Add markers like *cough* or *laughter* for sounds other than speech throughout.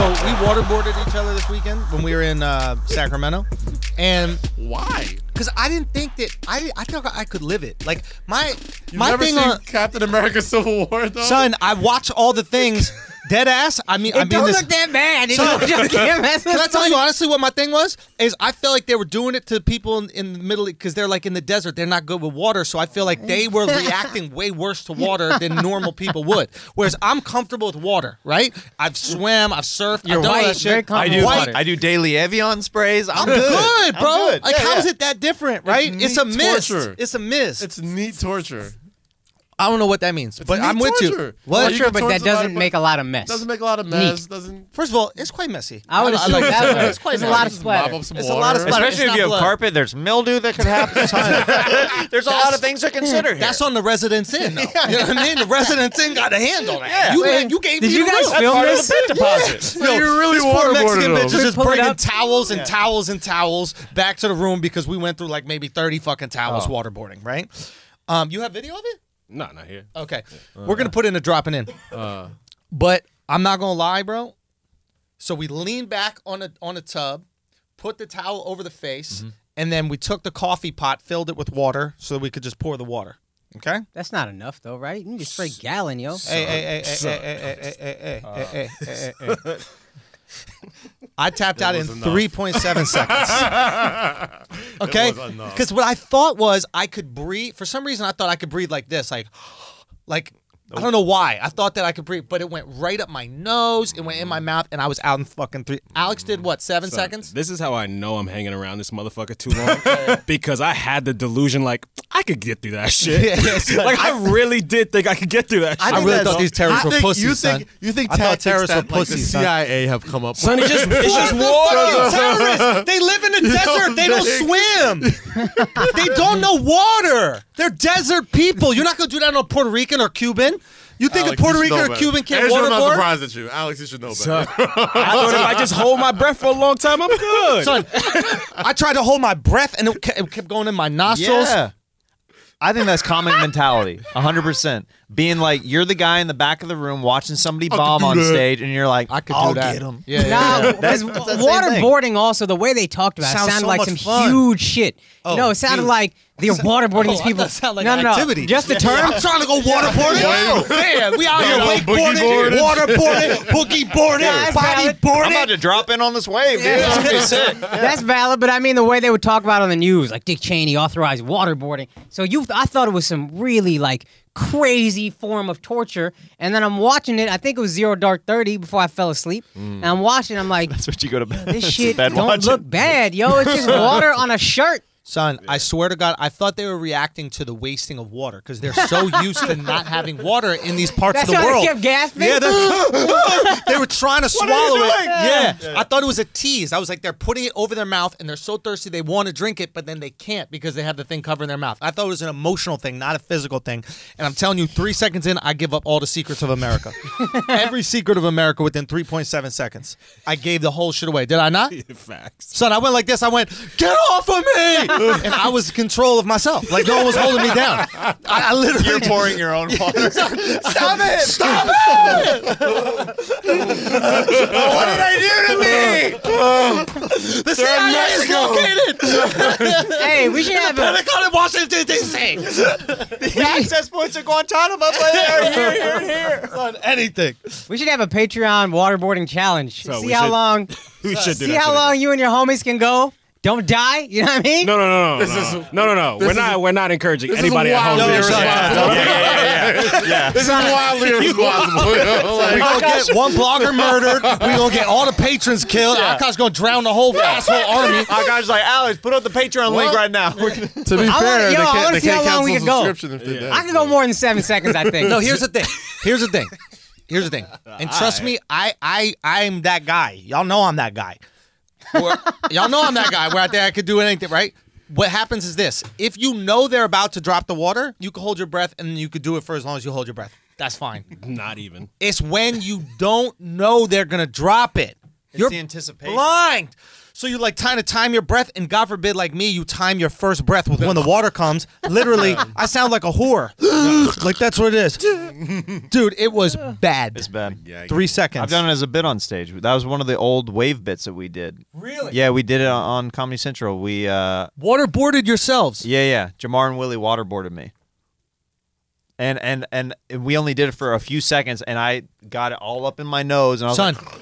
So we waterboarded each other this weekend when we were in uh, Sacramento, and Why? because I didn't think that I I thought I could live it. Like my You've my never thing seen on Captain America: Civil War, though. son, I watch all the things. *laughs* Dead ass. I mean, I mean don't this. look that bad. It Son, don't- just can't mess *laughs* Can I tell you honestly what my thing was? Is I felt like they were doing it to people in, in the middle because they're like in the desert. They're not good with water, so I feel like they were *laughs* reacting way worse to water than normal people would. Whereas I'm comfortable with water, right? I've swam, I've surfed, You're I've done all white, that shit. I do. White. I do daily Evian sprays. I'm, I'm good, I'm bro. good. Like, Yeah, how is yeah. it that different, right? It's It's, a neat mist. It's a mist. It's neat torture. I don't know what that means, but I'm with torture. you. What? You Sure, can but torture that doesn't somebody, make a lot of mess. Doesn't make a lot of mess. Doesn't. First of all, it's quite messy. I would I assume like that that. It's quite There's a lot of messy. Mop splatter. up some It's a lot of splatter. Especially It's if you have blood. carpet, there's mildew that could happen. *laughs* *laughs* there's a lot of things to consider here. That's on the residence inn. though. You know what I mean? The residence inn got a handle that. Yeah. You, Wait, you gave did me you the guys room. film part of this? the pit deposit. So you're really These poor Mexican waterboarding bitches them. just Pull it bringing up. towels and towels and towels back to the room because we went through like maybe 30 fucking towels Oh. waterboarding, right? Um, you have video of it? No, not here. Okay. We're going to put in a dropping in. Uh, But I'm not going to lie, bro. So we leaned back on a on a tub, put the towel over the face, and then we took the coffee pot, filled it with water so that we could just pour the water. Okay? That's not enough though, right? You need a straight gallon, yo. Hey, hey, hey, hey, hey, hey, hey, hey, hey, hey, hey, hey, hey, hey. I tapped out in enough. 3.7 *laughs* seconds. Okay? Because what I thought was I could breathe. For some reason, I thought I could breathe like this, like, *gasps* like. I don't know why. I thought that I could breathe, but it went right up my nose. It went in my mm. mouth, and I was out in fucking three. Mm. Alex did what? Seven Son, seconds. This is how I know I'm hanging around this motherfucker too long *laughs* because I had the delusion like I could get through that shit. *laughs* Yeah, yeah, *laughs* son. like I really did think I could get through that shit. I think really that's- thought these terrorists I were think pussies, you son. think you think I thought tactics terrorists that were like, the pussies, son. CIA have come up Son, with. it's just it's just They're water. Fucking. They live in the *laughs* desert. They don't swim. they don't know water. They're desert people. You're not gonna do that on a Puerto Rican or Cuban. You think Alex, a Puerto Rican or better. Cuban can't Andrew, I'm not waterboard? surprised at you, Alex. You should know better. Son, *laughs* I thought if I just hold my breath for a long time, I'm good. Son, I tried to hold my breath and it ke- it kept going in my nostrils. Yeah. I think that's common mentality. 100%. Being like, you're the guy in the back of the room watching somebody bomb on that. stage, and you're like, I could I'll do that. get him. Yeah, yeah, yeah. because That's- that's the same thing. waterboarding also the way they talked about it Sounds sounded so like much some fun. huge shit. Oh, no, it sounded huge. like they're waterboarding Oh, these people. thought it sounded like no, an no, no, activity. just the term. I'm trying to go waterboarding. Yeah. Oh, *laughs* man, we out here wakeboarding, waterboarding, *laughs* boogie boarding, Yeah, that's valid. I'm bodyboarding. about to drop in on this wave, dude. It's gonna be sick. *laughs* That's valid, but I mean the way they would talk about it on the news, like Dick Cheney authorized waterboarding. So you, I thought it was some really like crazy form of torture. And then I'm watching it. I think it was Zero Dark Thirty before I fell asleep. And I'm watching. I'm like, That's what you go to bed. this shit bed don't watching. look bad, yo. It's just water on a shirt. Son, I swear to God, I thought they were reacting to the wasting of water because they're so used to not having water in these parts That's of the why world. they kept gasping. Yeah, they- *laughs* *laughs* they were trying to swallow it. doing? Yeah. I thought it was a tease. I was like, they're putting it over their mouth and they're so thirsty they want to drink it, but then they can't because they have the thing covering their mouth. I thought it was an emotional thing, not a physical thing. And I'm telling you, three seconds in, I give up all the secrets of America. *laughs* Every secret of America within 3.7 seconds. I gave the whole shit away. Did I not? Facts. Son, I went like this. I went, get off of me! *laughs* and I was in control of myself. Like no one was holding me down. I, I literally You're pouring your own *laughs* water. Stop it! *laughs* Stop it! what did I do to me? The CIA is located. Hey, we should have a Pentagon in Washington D.C. The access points of Guantanamo Bay are here, here, here. On anything. we should have a Patreon waterboarding challenge. So See we how should- long We should do see that how shit long you and your homies can go. Don't die. You know what I mean? No, no, no, no, This no, is- no, no, no. We're is- not. We're not encouraging anybody at home. wildly to do irresponsible. shit. This is wildly irresponsible. *laughs* you *laughs* know, like- We gonna get one blogger *laughs* murdered. We gonna get all the patrons killed. Akaash gonna drown the whole asshole army. Our guy's like, Alex, put up the Patreon link right now. to be I fair, wanna- they yo, I can't, wanna see how long we can go. subscription if they did. I can go more than seven seconds. I think. No, here's the thing. Here's the thing. Here's the thing. And trust me, I I I'm that guy. Y'all know I'm that guy. Where- y'all know I'm that guy where I think I could do anything, right? What happens is this: if you know they're about to drop the water, you can hold your breath, and you could do it for as long as you hold your breath. That's fine. Not even. It's when you don't know they're gonna drop it. You're the anticipation. blind. So you like trying to time your breath, and God forbid, like me, you time your first breath with when the water comes. Literally, *laughs* I sound like a whore. *laughs* like that's what it is, *laughs* dude. It was bad. It's bad. Yeah, I Three get- seconds. I've done it as a bit on stage. That was one of the old wave bits that we did. Really? Yeah, we did it on, on Comedy Central. We, uh, Waterboarded yourselves. yeah, yeah. Jamar and Willie waterboarded me. And, and and we only did it for a few seconds, and I got it all up in my nose, and I was Son, like,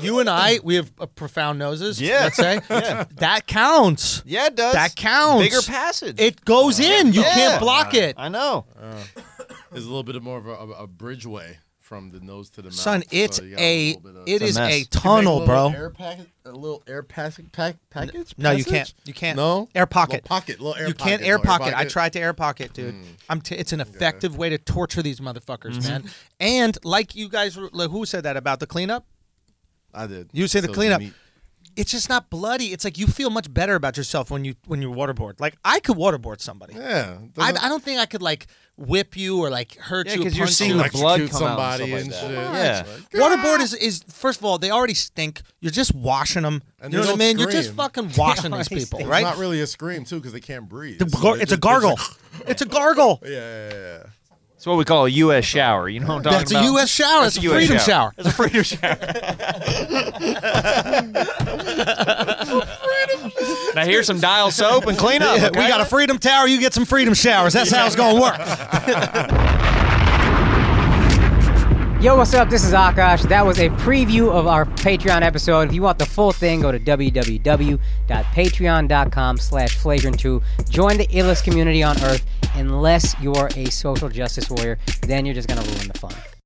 you and I, we have uh, profound noses. Yeah. Let's say. *laughs* Yeah. That counts. "Yeah, it does. That counts. Bigger passage. It goes in. You Yeah. can't block it. I know. There's a little bit more of a, a, a bridgeway from the nose to the mouth. Son, it's so you a little of- it a is a You You can make tunnel, a bro. Air packet, a little air packet pack, package. No, you can't. You can't. No Air pocket. Little pocket. Little air pocket. you pocket. can't air little pocket. I tried to air pocket, dude. I'm. T- it's an effective way to torture these motherfuckers, man. And like you guys, like, who said that about the cleanup? I did. You say the So cleanup. neat. It's just not bloody. It's like you feel much better about yourself when you when you waterboard. Like I could waterboard somebody. Yeah. I, I don't think I could like whip you or like hurt you. Yeah, you. 'cause you're punch seeing you. the electrocute blood come out and somebody stuff like and that. shit. Yeah. Waterboard is, is first of all they already stink. You're just washing them. And you know they what I don't mean? You're just scream. fucking *laughs* washing these already people, stink. right? It's not really a scream too because they can't breathe. The So gar- they it's a just- gargle. It's a gargle. *laughs* Yeah, yeah, yeah. It's what we call a U.S. shower. You know what I'm talking about? That's about? a U.S. shower. It's a US freedom shower. It's a freedom shower. *laughs* now here's some dial soap and clean up. Yeah, okay? We got a freedom tower. You get some freedom showers. That's how it's gonna work. *laughs* Yo, what's up? This is Akaash. That was a preview of our Patreon episode. If you want the full thing, go to www.patreon.com slash flagrant2. Join the illest community on earth unless you're a social justice warrior. Then you're just going to ruin the fun.